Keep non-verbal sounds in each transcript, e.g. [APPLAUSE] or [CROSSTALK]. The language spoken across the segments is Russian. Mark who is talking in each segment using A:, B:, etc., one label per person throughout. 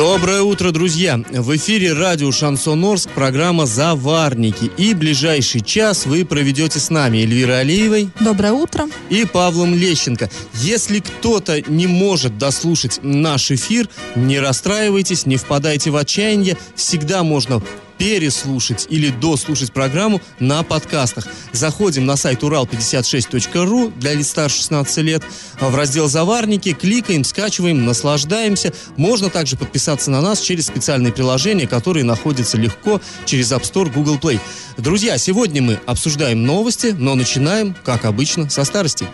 A: Доброе утро, друзья! В эфире радио «Шансон Орск» программа «Заварники». И ближайший час вы проведете с нами Эльвирой Алиевой.
B: Доброе утро.
A: И Павлом Лещенко. Если кто-то не может дослушать наш эфир, не расстраивайтесь, не впадайте в отчаяние. Всегда можно переслушать или дослушать программу на подкастах. Заходим на сайт урал56.ру для лиц старше 16 лет, в раздел «Заварники», кликаем, скачиваем, наслаждаемся. Можно также подписаться на нас через специальные приложения, которые находятся легко через App Store, Google Play. Друзья, сегодня мы обсуждаем новости, но начинаем, как обычно, со старости.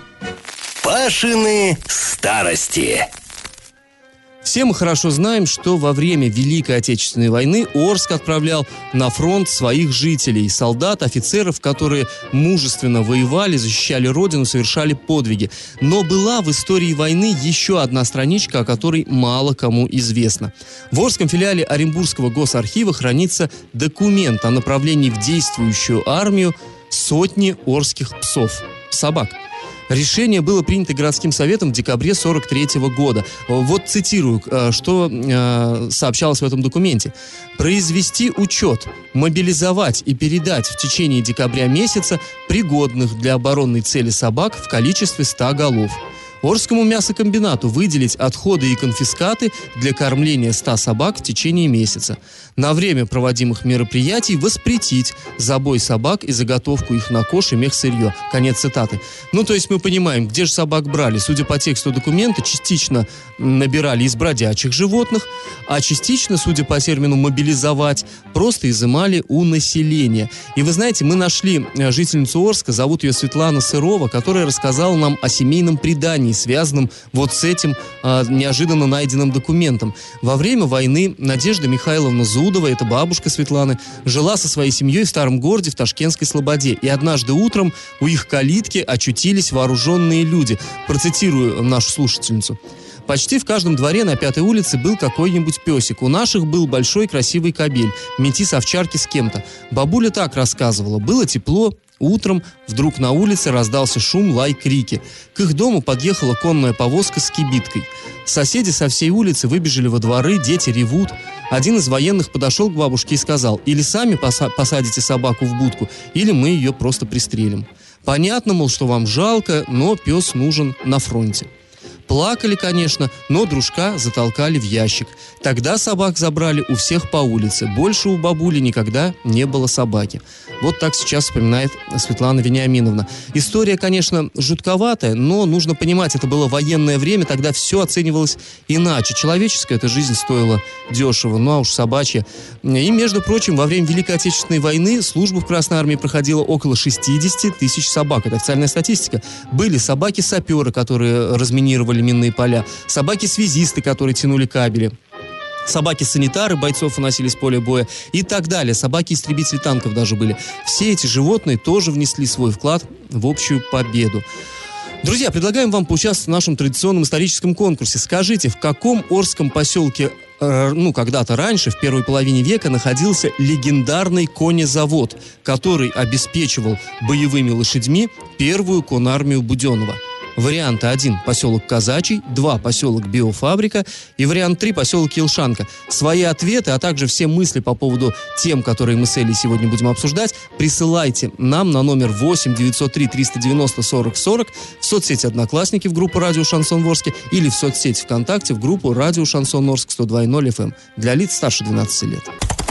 C: Пашины старости.
A: Все мы хорошо знаем, что во время Великой Отечественной войны Орск отправлял на фронт своих жителей, солдат, офицеров, которые мужественно воевали, защищали родину, совершали подвиги. Но была в истории войны еще одна страничка, о которой мало кому известно. В Орском филиале Оренбургского госархива хранится документ о направлении в действующую армию сотни орских псов, собак – Решение было принято городским советом в декабре 43 года. Вот цитирую, э, что э, сообщалось в этом документе. Произвести учет, мобилизовать и передать в течение декабря месяца пригодных для оборонной цели собак в количестве 100 голов. Орскому мясокомбинату выделить отходы и конфискаты для кормления 100 собак в течение месяца. На время проводимых мероприятий воспретить забой собак и заготовку их на кош и мехсырье. Конец цитаты. Ну, то есть мы понимаем, где же собак брали. Судя по тексту документа, частично набирали из бродячих животных, а частично, судя по термину «мобилизовать», просто изымали у населения. И вы знаете, мы нашли э, жительницу Орска, зовут ее Светлана Сырова, которая рассказала нам о семейном предании, связанном вот с этим а, неожиданно найденным документом. Во время войны Надежда Михайловна Зудова, это бабушка Светланы, жила со своей семьей в старом городе в Ташкентской Слободе. И однажды утром у их калитки очутились вооруженные люди. Процитирую нашу слушательницу. Почти в каждом дворе на Пятой улице был какой-нибудь песик. У наших был большой красивый кобель, метис овчарки с кем-то. Бабуля так рассказывала. Было тепло, Утром вдруг на улице раздался шум, лай, крики. К их дому подъехала конная повозка с кибиткой. Соседи со всей улицы выбежали во дворы, дети ревут. Один из военных подошел к бабушке и сказал, или сами посадите собаку в будку, или мы ее просто пристрелим. Понятно, мол, что вам жалко, но пес нужен на фронте. Плакали, конечно, но дружка затолкали в ящик. Тогда собак забрали у всех по улице. Больше у бабули никогда не было собаки. Вот так сейчас вспоминает Светлана Вениаминовна. История, конечно, жутковатая, но нужно понимать, это было военное время, тогда все оценивалось иначе. Человеческая эта жизнь стоила дешево, ну а уж собачья. И, между прочим, во время Великой Отечественной войны службу в Красной Армии проходило около 60 тысяч собак. Это официальная статистика. Были собаки-саперы, которые разминировали обслуживали минные поля, собаки-связисты, которые тянули кабели, собаки-санитары бойцов уносили с поля боя и так далее. Собаки-истребители танков даже были. Все эти животные тоже внесли свой вклад в общую победу. Друзья, предлагаем вам поучаствовать в нашем традиционном историческом конкурсе. Скажите, в каком Орском поселке, э, ну, когда-то раньше, в первой половине века, находился легендарный конезавод, который обеспечивал боевыми лошадьми первую конармию Буденова – Варианты 1 – поселок Казачий, 2 – поселок Биофабрика и вариант 3 – поселок Елшанка. Свои ответы, а также все мысли по поводу тем, которые мы с Элей сегодня будем обсуждать, присылайте нам на номер 8 903 390 40 40 в соцсети «Одноклассники» в группу «Радио Шансон Ворске» или в соцсети ВКонтакте в группу «Радио Шансон Орск» 102.0 FM эм для лиц старше 12 лет.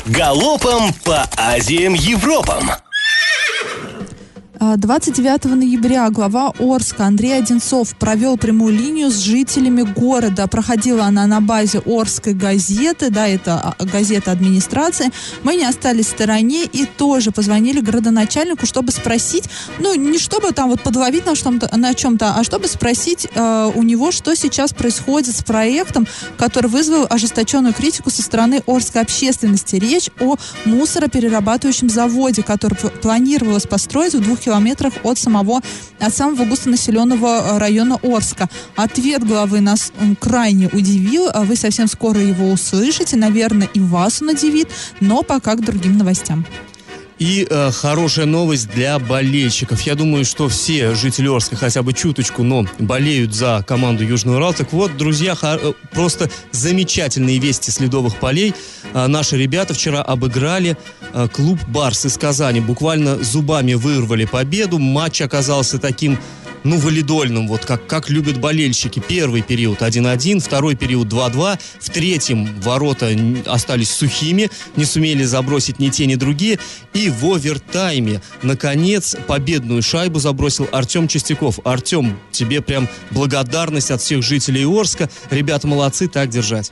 C: Галопом по Азиям Европам!
B: 29 а, ноября глава Орска Андрей Одинцов провел прямую линию с жителями города. Проходила она на базе Орской газеты, да, это а, газета администрации. Мы не остались в стороне и тоже позвонили городоначальнику, чтобы спросить, ну, не чтобы там вот подловить на, что-то, на чем-то, а чтобы спросить э, у него, что сейчас происходит с проектом, который вызвал ожесточенную критику со стороны Орской общественности. Речь о мусороперерабатывающем заводе, который планировалось построить в двух километрах километрах от самого, от самого густонаселенного района Орска. Ответ главы нас крайне удивил. Вы совсем скоро его услышите. Наверное, и вас он удивит. Но пока к другим новостям.
A: И э, хорошая новость для болельщиков. Я думаю, что все жители Орска хотя бы чуточку, но болеют за команду Южный Урал. Так вот, друзья, э, просто замечательные вести с ледовых полей. Э, наши ребята вчера обыграли э, клуб «Барс» из Казани. Буквально зубами вырвали победу. Матч оказался таким ну, валидольным, вот как, как любят болельщики. Первый период 1-1, второй период 2-2, в третьем ворота остались сухими, не сумели забросить ни те, ни другие. И в овертайме, наконец, победную шайбу забросил Артем Чистяков. Артем, тебе прям благодарность от всех жителей Орска. Ребята молодцы, так держать.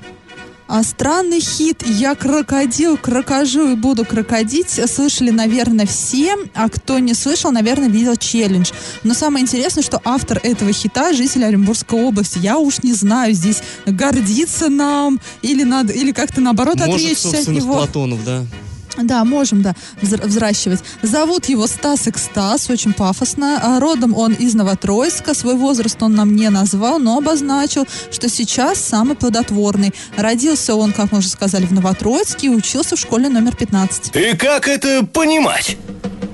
B: А странный хит «Я крокодил, крокожу и буду крокодить» слышали, наверное, все, а кто не слышал, наверное, видел челлендж. Но самое интересное, что автор этого хита – житель Оренбургской области. Я уж не знаю, здесь гордиться нам или, надо, или как-то наоборот
A: Может,
B: отречься от него.
A: Платонов, да.
B: Да, можем, да, взращивать. Зовут его Стас Экстаз, очень пафосно. А родом он из Новотроицка. Свой возраст он нам не назвал, но обозначил, что сейчас самый плодотворный. Родился он, как мы уже сказали, в Новотроицке и учился в школе номер 15.
C: И как это понимать?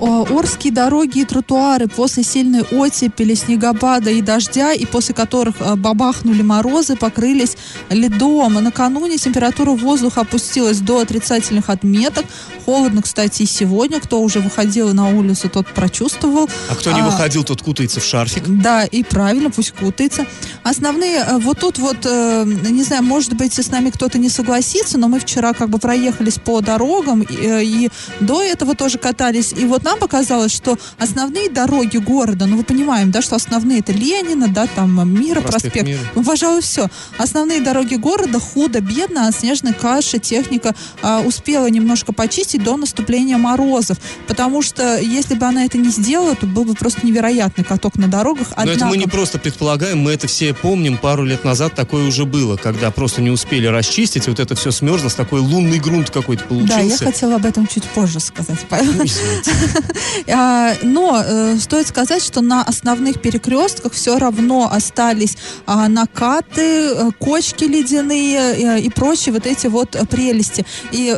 B: Орские дороги и тротуары после сильной оттепели, снегопада и дождя, и после которых э, бабахнули морозы, покрылись ледом. Накануне температура воздуха опустилась до отрицательных отметок. Холодно, кстати, и сегодня. Кто уже выходил на улицу, тот прочувствовал.
A: А кто не а, выходил, тот кутается в шарфик.
B: Да, и правильно, пусть кутается. Основные, э, вот тут вот, э, не знаю, может быть, с нами кто-то не согласится, но мы вчера как бы проехались по дорогам, и, и до этого тоже катались. И вот нам показалось, что основные дороги города, ну, вы понимаем, да, что основные это Ленина, да, там Мира, проспект. проспект. Мира. Ну, пожалуй, все. Основные дороги города худо, бедно, а снежная каша, техника а, успела немножко почистить до наступления морозов. Потому что если бы она это не сделала, то был бы просто невероятный каток на дорогах.
A: Но Однако... это мы не просто предполагаем, мы это все помним. Пару лет назад такое уже было, когда просто не успели расчистить, вот это все смерзло, с такой лунный грунт какой-то получился.
B: Да, я хотела об этом чуть позже сказать. Ну, [LAUGHS] А, но э, стоит сказать, что на основных перекрестках все равно остались а, накаты, э, кочки ледяные э, и прочие вот эти вот прелести. И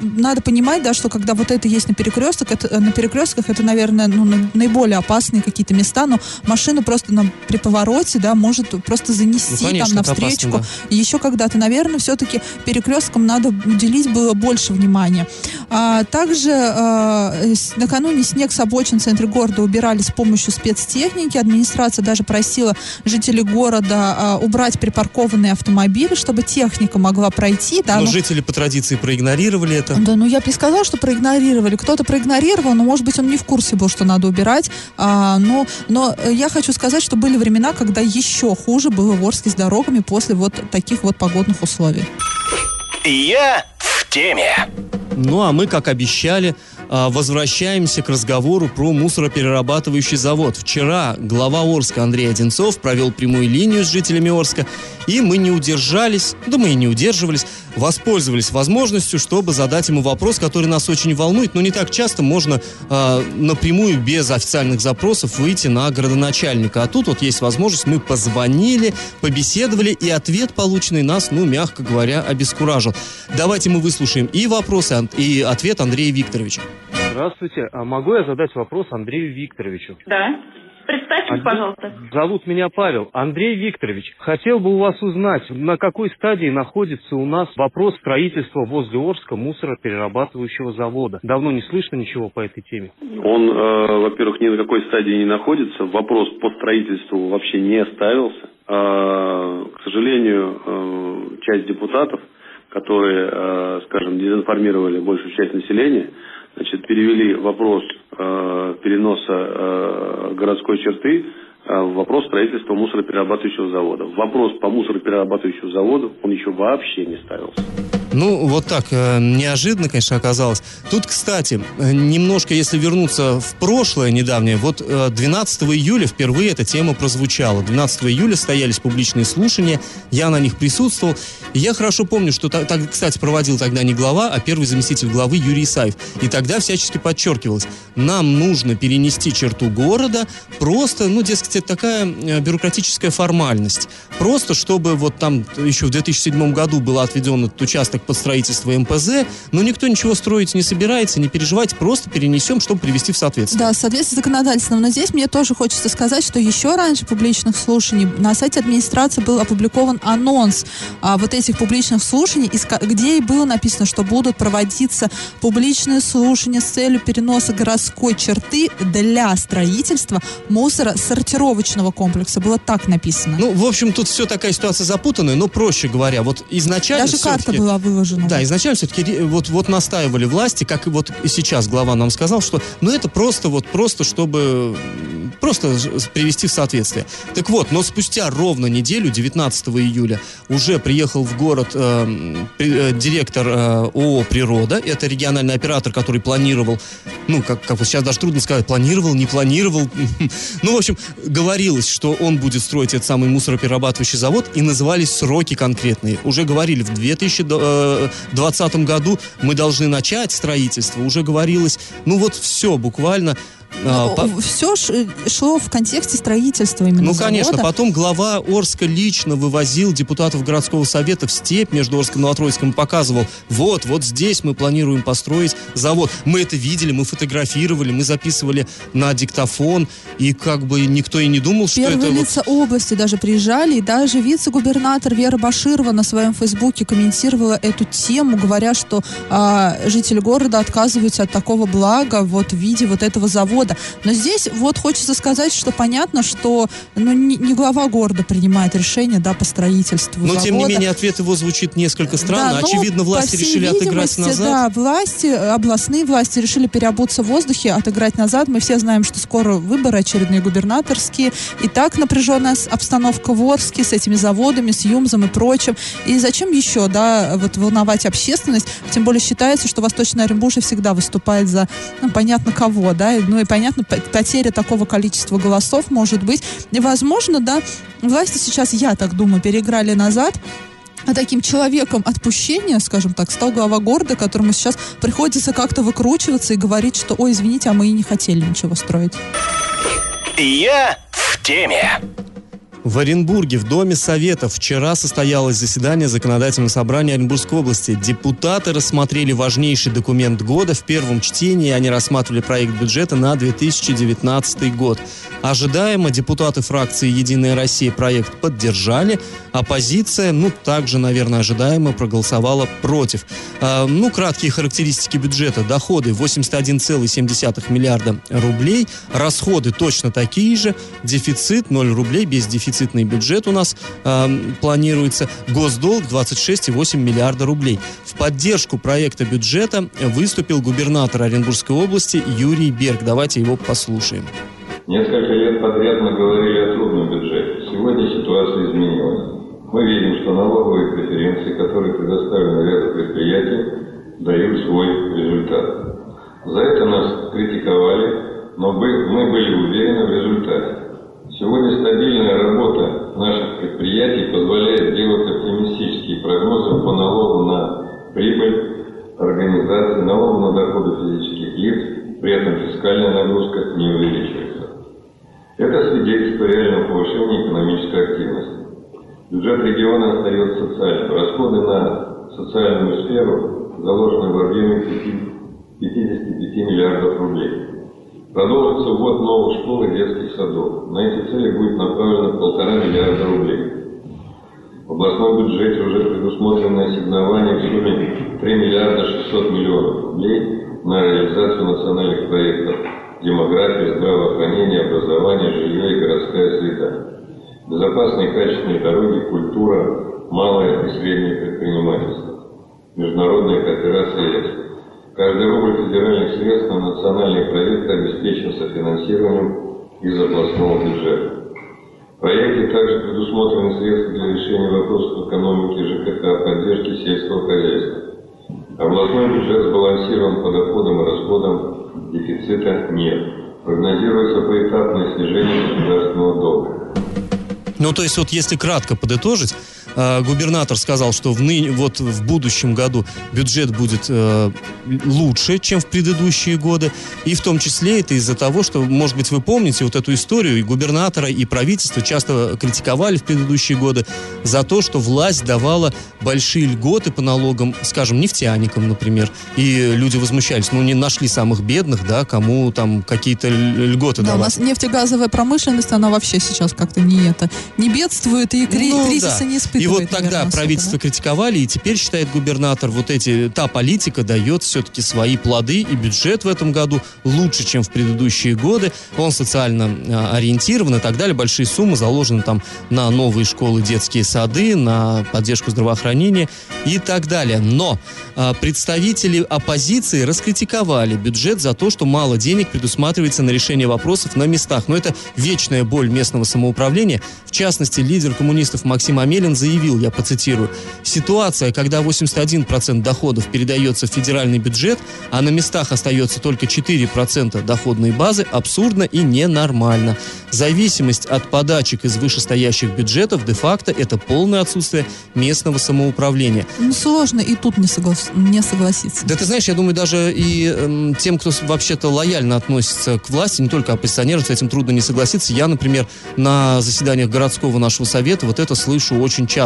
B: надо понимать, да, что когда вот это есть на перекрестках, это, на перекрестках это, наверное, ну, наиболее опасные какие-то места, но машину просто на, при повороте, да, может просто занести ну, конечно, там навстречу. Опасно, да. Еще когда-то, наверное, все-таки перекресткам надо уделить было больше внимания. А, также а, накануне снег с обочин в центре города убирали с помощью спецтехники. Администрация даже просила жителей города а, убрать припаркованные автомобили, чтобы техника могла пройти. Да,
A: но, но жители по традиции проигнорировали это.
B: Да, ну я бы не сказала, что проигнорировали. Кто-то проигнорировал, но, может быть, он не в курсе был, что надо убирать. А, но, но я хочу сказать, что были времена, когда еще хуже было в Орске с дорогами после вот таких вот погодных условий.
C: Я в теме.
A: Ну а мы, как обещали, а, возвращаемся к разговору про мусороперерабатывающий завод. Вчера глава Орска Андрей Одинцов провел прямую линию с жителями Орска, и мы не удержались, да мы и не удерживались, воспользовались возможностью, чтобы задать ему вопрос, который нас очень волнует, но не так часто можно э, напрямую, без официальных запросов, выйти на городоначальника. А тут вот есть возможность, мы позвонили, побеседовали, и ответ, полученный нас, ну, мягко говоря, обескуражил. Давайте мы выслушаем и вопросы, и ответ Андрея Викторовича.
D: Здравствуйте. А могу я задать вопрос Андрею Викторовичу?
E: Да. Представьтесь, а, пожалуйста.
D: Зовут меня Павел. Андрей Викторович, хотел бы у вас узнать, на какой стадии находится у нас вопрос строительства возле Орска мусороперерабатывающего завода. Давно не слышно ничего по этой теме.
F: Он, э, во-первых, ни на какой стадии не находится. Вопрос по строительству вообще не ставился. Э, к сожалению, э, часть депутатов, которые, э, скажем, дезинформировали большую часть населения, значит, перевели вопрос э, переноса э, городской черты э, в вопрос строительства мусороперерабатывающего завода. Вопрос по мусороперерабатывающему заводу, он еще вообще не ставился.
A: Ну, вот так, э, неожиданно, конечно, оказалось. Тут, кстати, э, немножко, если вернуться в прошлое недавнее, вот э, 12 июля впервые эта тема прозвучала. 12 июля состоялись публичные слушания, я на них присутствовал. И я хорошо помню, что, та- так, кстати, проводил тогда не глава, а первый заместитель главы Юрий Исаев. И тогда всячески подчеркивалось, нам нужно перенести черту города, просто, ну, дескать, это такая э, бюрократическая формальность. Просто, чтобы вот там еще в 2007 году был отведен этот участок под строительство МПЗ, но никто ничего строить не собирается, не переживайте, просто перенесем, чтобы привести в соответствие.
B: Да, соответственно законодательством. Но здесь мне тоже хочется сказать, что еще раньше публичных слушаний на сайте администрации был опубликован анонс а, вот этих публичных слушаний, где и было написано, что будут проводиться публичные слушания с целью переноса городской черты для строительства мусоросортировочного комплекса. Было так написано.
A: Ну, в общем, тут все такая ситуация запутанная, но проще говоря, вот изначально
B: Даже карта
A: всё-таки-
B: была выложена.
A: Да, изначально все-таки вот, вот настаивали власти, как и вот сейчас глава нам сказал, что ну это просто вот просто чтобы просто привести в соответствие. Так вот, но спустя ровно неделю, 19 июля, уже приехал в город при- э, директор э, ООО «Природа». Это региональный оператор, который планировал, ну, как, как сейчас даже трудно сказать, планировал, не планировал. [LAUGHS] Ну, в общем, говорилось, что он будет строить этот самый мусороперерабатывающий завод, и назывались сроки конкретные. Уже говорили, в 2020 году мы должны начать строительство. Уже говорилось, ну вот все, буквально. А, по-
B: все шло в контексте строительства именно
A: ну, конечно,
B: завода.
A: потом глава Орска лично вывозил депутатов городского совета в степь между Орском и Новотроицком и показывал, вот, вот здесь мы планируем построить завод. Мы это видели, мы фотографировали, мы записывали на диктофон, и как бы никто и не думал, что
B: Первые
A: это... вот-
B: лица области даже приезжали, и даже вице-губернатор Вера Баширова на своем фейсбуке комментировала эту тему, говоря, что а, жители города отказываются от такого блага вот в виде вот этого завода. Но здесь вот хочется сказать, что понятно, что ну, не, не глава города принимает решение да, по строительству
A: Но, тем не
B: завода.
A: менее, ответ его звучит несколько странно.
B: Да, но,
A: Очевидно, власти решили отыграть назад.
B: Да, власти, областные власти решили переобуться в воздухе, отыграть назад. Мы все знаем, что скоро выборы очередные губернаторские. И так напряженная обстановка в Орске с этими заводами, с ЮМЗом и прочим. И зачем еще, да, вот волновать общественность? Тем более считается, что Восточная Оренбуржье всегда выступает за, ну, понятно кого, да, ну и понятно, потеря такого количества голосов может быть. И, возможно, да, власти сейчас, я так думаю, переиграли назад, а таким человеком отпущения, скажем так, стал глава города, которому сейчас приходится как-то выкручиваться и говорить, что, ой, извините, а мы и не хотели ничего строить.
C: Я в теме.
A: В Оренбурге в Доме Советов вчера состоялось заседание Законодательного собрания Оренбургской области. Депутаты рассмотрели важнейший документ года. В первом чтении они рассматривали проект бюджета на 2019 год. Ожидаемо депутаты фракции «Единая Россия» проект поддержали. Оппозиция, ну, также, наверное, ожидаемо проголосовала против. А, ну, краткие характеристики бюджета. Доходы 81,7 миллиарда рублей. Расходы точно такие же. Дефицит 0 рублей. Бездефицитный бюджет у нас эм, планируется. Госдолг 26,8 миллиарда рублей. В поддержку проекта бюджета выступил губернатор Оренбургской области Юрий Берг. Давайте его послушаем.
G: Несколько лет подряд мы говорили о трудном бюджете. Сегодня ситуация изменилась. Мы видим, что налоговые преференции, которые предоставлены ряду предприятий, дают свой результат. За это нас критиковали, но мы были уверены в результате. Сегодня стабильная работа наших предприятий позволяет делать оптимистические прогнозы по налогу на прибыль организации, налогу на доходы физических лиц, при этом фискальная нагрузка не увеличивается. Это свидетельство реального повышения экономической активности. Бюджет региона остается социальным. Расходы на социальную сферу заложены в объеме 55 миллиардов рублей. Продолжится ввод новых школ и детских садов. На эти цели будет направлено полтора миллиарда рублей. В областном бюджете уже предусмотрено ассигнование в сумме 3 миллиарда 600 миллионов рублей на реализацию национальных проектов демография, здравоохранение, образование, жилье и городская среда. Безопасные качественные дороги, культура, малое и среднее предпринимательство, международная кооперация и экспорт. Каждый рубль федеральных средств на национальные проекты обеспечен софинансированием из областного бюджета. В проекте также предусмотрены средства для решения вопросов экономии застройки ЖКХ, поддержки сельского хозяйства. Областной бюджет сбалансирован по доходам и расходам, дефицита нет. Прогнозируется поэтапное снижение государственного долга.
A: Ну, то есть вот если кратко подытожить, э, губернатор сказал, что в, ныне, вот в будущем году бюджет будет э, лучше, чем в предыдущие годы. И в том числе это из-за того, что, может быть, вы помните вот эту историю, и губернатора, и правительство часто критиковали в предыдущие годы за то, что власть давала большие льготы по налогам, скажем, нефтяникам, например. И люди возмущались, ну, не нашли самых бедных, да, кому там какие-то льготы
B: Да, у
A: давать.
B: нас нефтегазовая промышленность, она вообще сейчас как-то не это, не бедствует и кри-
A: Ну,
B: кризиса
A: да.
B: не испытывает.
A: И вот тогда
B: особо,
A: правительство
B: да?
A: критиковали, и теперь, считает губернатор, вот эти, та политика дает все-таки свои плоды, и бюджет в этом году лучше, чем в предыдущие годы. Он социально а, ориентирован и так далее. Большие суммы заложены там на новые школы, детские сады, на поддержку здравоохранения и так далее. Но а, представители оппозиции раскритиковали бюджет за то, что мало денег предусматривается на решение вопросов на местах. Но это вечная боль местного самоуправления. В частности, лидер коммунистов Максим Амелин заявил, я процитирую, «Ситуация, когда 81% доходов передается в федеральный бюджет, а на местах остается только 4% доходной базы, абсурдно и ненормально. Зависимость от подачек из вышестоящих бюджетов де-факто это полное отсутствие местного самоуправления.
B: Ну, сложно и тут не, соглас- не согласиться.
A: Да ты знаешь, я думаю, даже и эм, тем, кто вообще-то лояльно относится к власти, не только оппозиционерам, с этим трудно не согласиться. Я, например, на заседаниях городского нашего совета вот это слышу очень часто.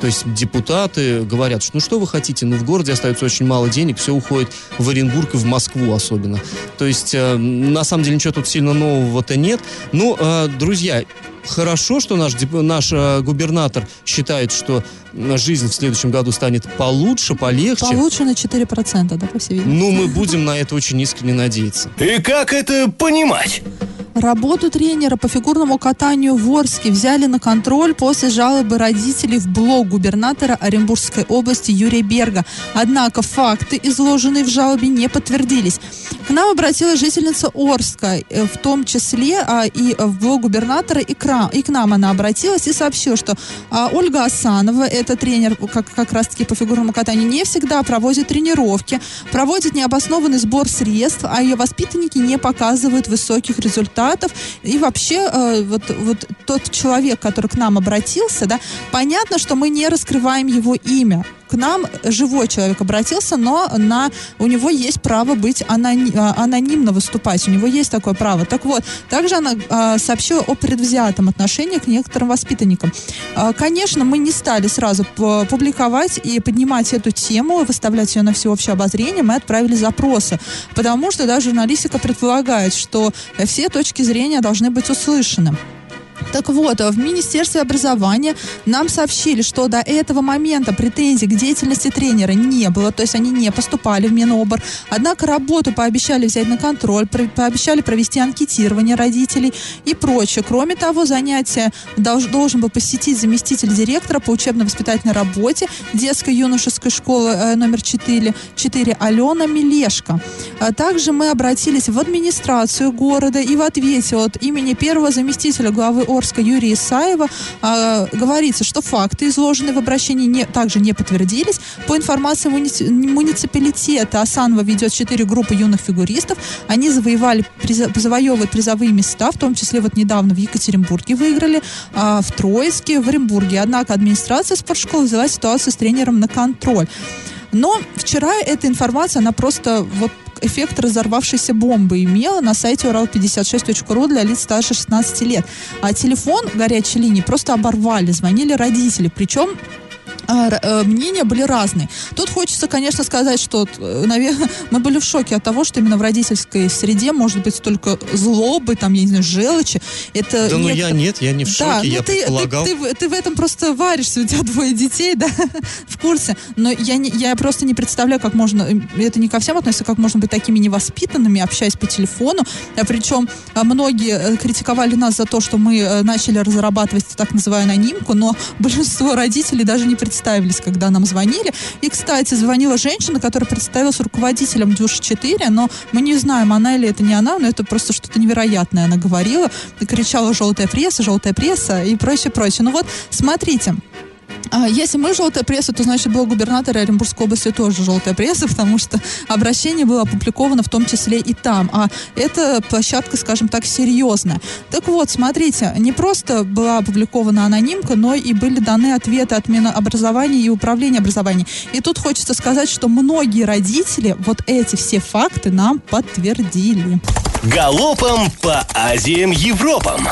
A: То есть депутаты говорят, что ну что вы хотите, ну в городе остается очень мало денег, все уходит в Оренбург и в Москву особенно. То есть, э, на самом деле, ничего тут сильно нового-то нет. Ну, э, друзья, Хорошо, что наш, наш э, губернатор считает, что жизнь в следующем году станет получше, полегче.
B: Получше на 4%, да, по всей видимости.
A: Ну, мы будем на это очень искренне надеяться.
C: И как это понимать?
B: Работу тренера по фигурному катанию в Орске взяли на контроль после жалобы родителей в блог губернатора Оренбургской области Юрия Берга. Однако факты, изложенные в жалобе, не подтвердились. К нам обратилась жительница Орска, э, в том числе а, и в блог губернатора, и к, и к нам она обратилась и сообщила, что а, Ольга Асанова, это тренер как, как раз-таки по фигурному катанию, не всегда проводит тренировки, проводит необоснованный сбор средств, а ее воспитанники не показывают высоких результатов. И вообще, э, вот, вот тот человек, который к нам обратился, да, понятно, что мы не раскрываем его имя. К нам живой человек обратился, но на, у него есть право быть анони- а, анонимно выступать. У него есть такое право. Так вот, также она а, сообщила о предвзятом отношении к некоторым воспитанникам. А, конечно, мы не стали сразу публиковать и поднимать эту тему, выставлять ее на всеобщее обозрение. Мы отправили запросы, потому что да, журналистика предполагает, что э, все точки зрения должны быть услышаны. Так вот, в Министерстве образования нам сообщили, что до этого момента претензий к деятельности тренера не было, то есть они не поступали в Минобр. Однако работу пообещали взять на контроль, пообещали провести анкетирование родителей и прочее. Кроме того, занятия долж- должен был посетить заместитель директора по учебно-воспитательной работе детской юношеской школы э, номер 4, 4 Алена Милешко. А Также мы обратились в администрацию города и в ответе от имени первого заместителя главы Орска Юрия Исаева а, говорится, что факты, изложенные в обращении, не, также не подтвердились. По информации муници- муниципалитета Асанова ведет четыре группы юных фигуристов. Они завоевали, приза- завоевывают призовые места, в том числе вот недавно в Екатеринбурге выиграли, а, в Троицке, в Оренбурге. Однако администрация спортшколы взяла ситуацию с тренером на контроль. Но вчера эта информация, она просто вот эффект разорвавшейся бомбы имела на сайте урал56.ру для лиц старше 16 лет. А телефон горячей линии просто оборвали, звонили родители. Причем мнения были разные. Тут хочется, конечно, сказать, что, наверное, [LAUGHS] мы были в шоке от того, что именно в родительской среде может быть столько злобы, там, я не знаю, желчи. Это
A: Да ну
B: некотор-
A: я нет, я не в шоке,
B: да, ну
A: я
B: ты, ты,
A: предполагал.
B: ты в- ты в этом просто варишься, у тебя двое детей, [LAUGHS] да, в курсе. Но я, не, я просто не представляю, как можно, э, это не ко всем относится, как можно быть такими невоспитанными, общаясь по телефону. А причем а, многие э, критиковали нас за то, что мы э, начали разрабатывать так называемую анонимку, но [LAUGHS] большинство родителей даже не представились, когда нам звонили. И, кстати, звонила женщина, которая представилась руководителем Дюш-4, но мы не знаем, она или это не она, но это просто что-то невероятное она говорила. Кричала «желтая пресса», «желтая пресса» и прочее, прочее. Ну вот, смотрите, если мы желтая пресса, то значит был губернатор Оренбургской области тоже желтая пресса, потому что обращение было опубликовано в том числе и там. А эта площадка, скажем так, серьезная. Так вот, смотрите, не просто была опубликована анонимка, но и были даны ответы от Минобразования и Управления образования. И тут хочется сказать, что многие родители вот эти все факты нам подтвердили.
C: Галопом по Азиям Европам.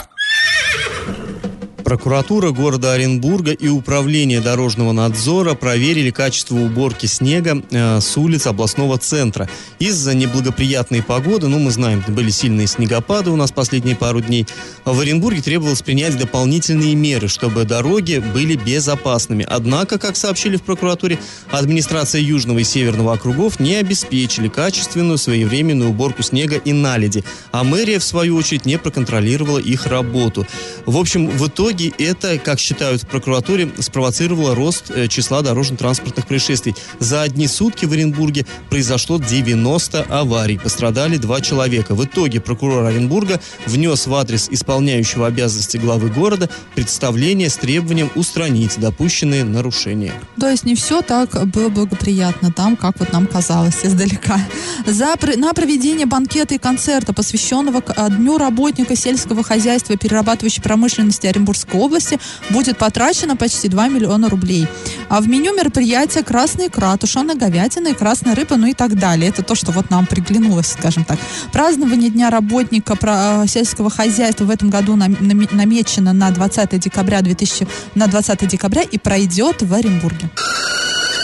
A: Прокуратура города Оренбурга и Управление дорожного надзора проверили качество уборки снега э, с улиц областного центра. Из-за неблагоприятной погоды, ну мы знаем, были сильные снегопады у нас последние пару дней, в Оренбурге требовалось принять дополнительные меры, чтобы дороги были безопасными. Однако, как сообщили в прокуратуре, администрация Южного и Северного округов не обеспечили качественную своевременную уборку снега и наледи, а мэрия, в свою очередь, не проконтролировала их работу. В общем, в итоге это, как считают в прокуратуре, спровоцировало рост э, числа дорожно-транспортных происшествий. За одни сутки в Оренбурге произошло 90 аварий. Пострадали два человека. В итоге прокурор Оренбурга внес в адрес исполняющего обязанности главы города представление с требованием устранить допущенные нарушения.
B: То есть не все так было благоприятно там, как вот нам казалось издалека. За, на проведение банкета и концерта, посвященного Дню работника сельского хозяйства перерабатывающей промышленности Оренбургской области будет потрачено почти 2 миллиона рублей. А в меню мероприятия красная икра, тушеная говядина и красная рыба, ну и так далее. Это то, что вот нам приглянулось, скажем так. Празднование Дня работника э, сельского хозяйства в этом году нам, намечено на 20 декабря 2000, на 20 декабря и пройдет в Оренбурге.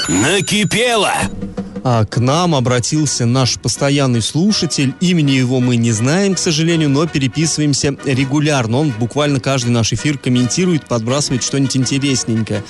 C: Накипело!
A: А к нам обратился наш постоянный слушатель. Имени его мы не знаем, к сожалению, но переписываемся регулярно. Он буквально каждый наш эфир комментирует, подбрасывает что-нибудь интересненькое,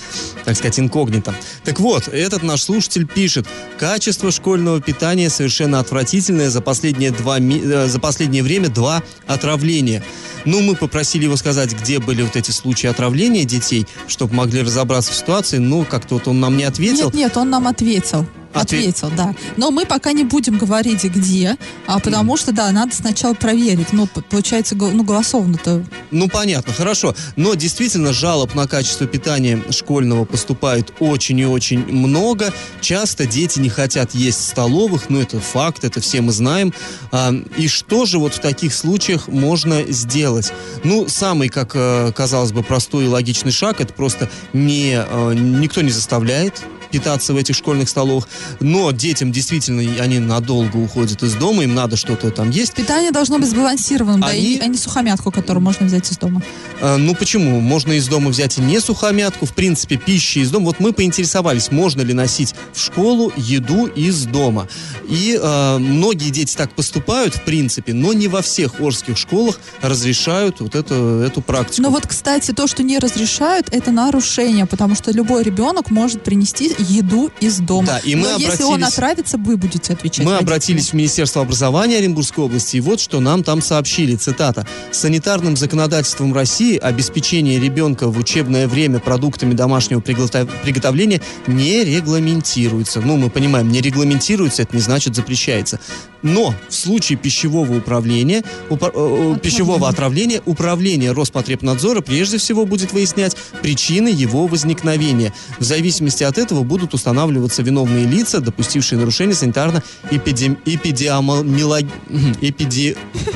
A: так сказать, инкогнито. Так вот, этот наш слушатель пишет, качество школьного питания совершенно отвратительное. За последние, два, э, за последнее время два отравления. Ну, мы попросили его сказать, где были вот эти случаи отравления детей, чтобы могли разобраться в ситуации. Но как-то вот он нам не ответил.
B: Нет, нет, он нам ответил. Ответил, да. Но мы пока не будем говорить, где, а потому что, да, надо сначала проверить. Ну, получается, ну, голосовно-то.
A: Ну, понятно, хорошо. Но действительно, жалоб на качество питания школьного поступает очень и очень много. Часто дети не хотят есть в столовых, ну, это факт, это все мы знаем. А, и что же вот в таких случаях можно сделать? Ну, самый, как э, казалось бы, простой и логичный шаг, это просто не, э, никто не заставляет питаться в этих школьных столовых. Но детям действительно они надолго уходят из дома, им надо что-то там есть.
B: Питание должно быть сбалансированным, они... да, и, а не сухомятку, которую можно взять из дома.
A: А, ну почему? Можно из дома взять и не сухомятку, в принципе, пища из дома. Вот мы поинтересовались, можно ли носить в школу еду из дома. И э, многие дети так поступают, в принципе, но не во всех орских школах разрешают вот эту, эту практику.
B: Но вот, кстати, то, что не разрешают, это нарушение, потому что любой ребенок может принести еду из дома. Да, и мы Но обратились... если он отравится, вы будете отвечать.
A: Мы родители. обратились в Министерство образования Оренбургской области, и вот что нам там сообщили, цитата. «Санитарным законодательством России обеспечение ребенка в учебное время продуктами домашнего приготовления не регламентируется». Ну, мы понимаем, не регламентируется, это не значит запрещается. Но в случае пищевого управления, упа- э, пищевого отравления, управление Роспотребнадзора прежде всего будет выяснять причины его возникновения. В зависимости от этого будут устанавливаться виновные лица, допустившие нарушение санитарно-эпидемиологических [LAUGHS]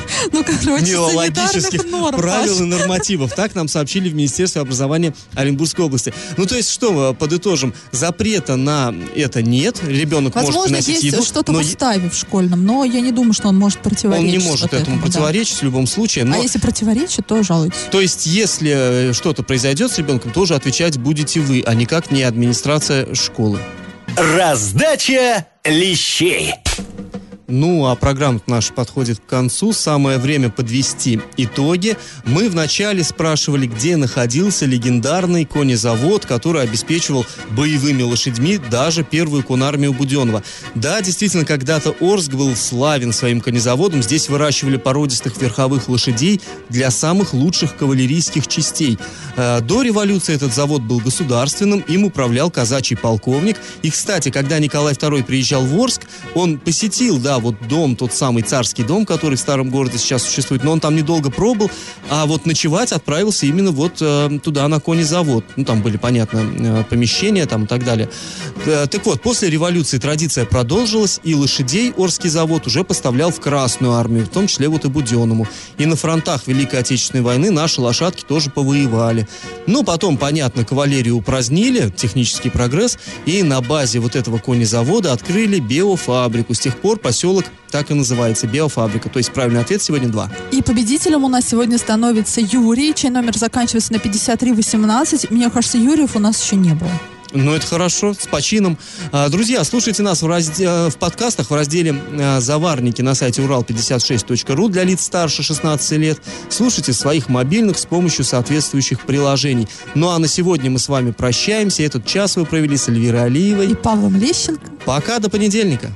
A: ну, правил и нормативов. Так нам сообщили в Министерстве образования Оренбургской области. Ну, то есть, что, подытожим, запрета на это нет, ребенок
B: Возможно,
A: может приносить
B: есть
A: еду.
B: что-то но... в уставе в школьном, но я не думаю, что он может противоречить.
A: Он не может этому, этому противоречить да. в любом случае. Но...
B: А если противоречит, то жалуйтесь.
A: То есть, если э, что-то произойдет с ребенком, тоже отвечать будете вы, а никак не администрация школы.
C: Раздача лещей.
A: Ну, а программа наша подходит к концу. Самое время подвести итоги. Мы вначале спрашивали, где находился легендарный конезавод, который обеспечивал боевыми лошадьми даже первую конармию Буденова. Да, действительно, когда-то Орск был славен своим конезаводом. Здесь выращивали породистых верховых лошадей для самых лучших кавалерийских частей. Э, до революции этот завод был государственным, им управлял казачий полковник. И, кстати, когда Николай II приезжал в Орск, он посетил, да, вот дом, тот самый царский дом, который в старом городе сейчас существует, но он там недолго пробыл, а вот ночевать отправился именно вот э, туда, на конезавод. Ну, там были, понятно, э, помещения там и так далее. Э, так вот, после революции традиция продолжилась, и лошадей Орский завод уже поставлял в Красную армию, в том числе вот и Буденному. И на фронтах Великой Отечественной войны наши лошадки тоже повоевали. Ну, потом, понятно, кавалерию упразднили, технический прогресс, и на базе вот этого конезавода открыли биофабрику. С тех пор поселок так и называется, биофабрика. То есть правильный ответ сегодня два.
B: И победителем у нас сегодня становится Юрий, чей номер заканчивается на 5318. Мне кажется, Юрьев у нас еще не было.
A: Ну, это хорошо, с почином. А, Друзья, слушайте нас в, разде- в подкастах в разделе а, «Заварники» на сайте урал56.ру для лиц старше 16 лет. Слушайте своих мобильных с помощью соответствующих приложений. Ну, а на сегодня мы с вами прощаемся. Этот час вы провели с Эльвирой
B: И
A: Алиевой.
B: Павлом Лещенко.
A: Пока, до понедельника.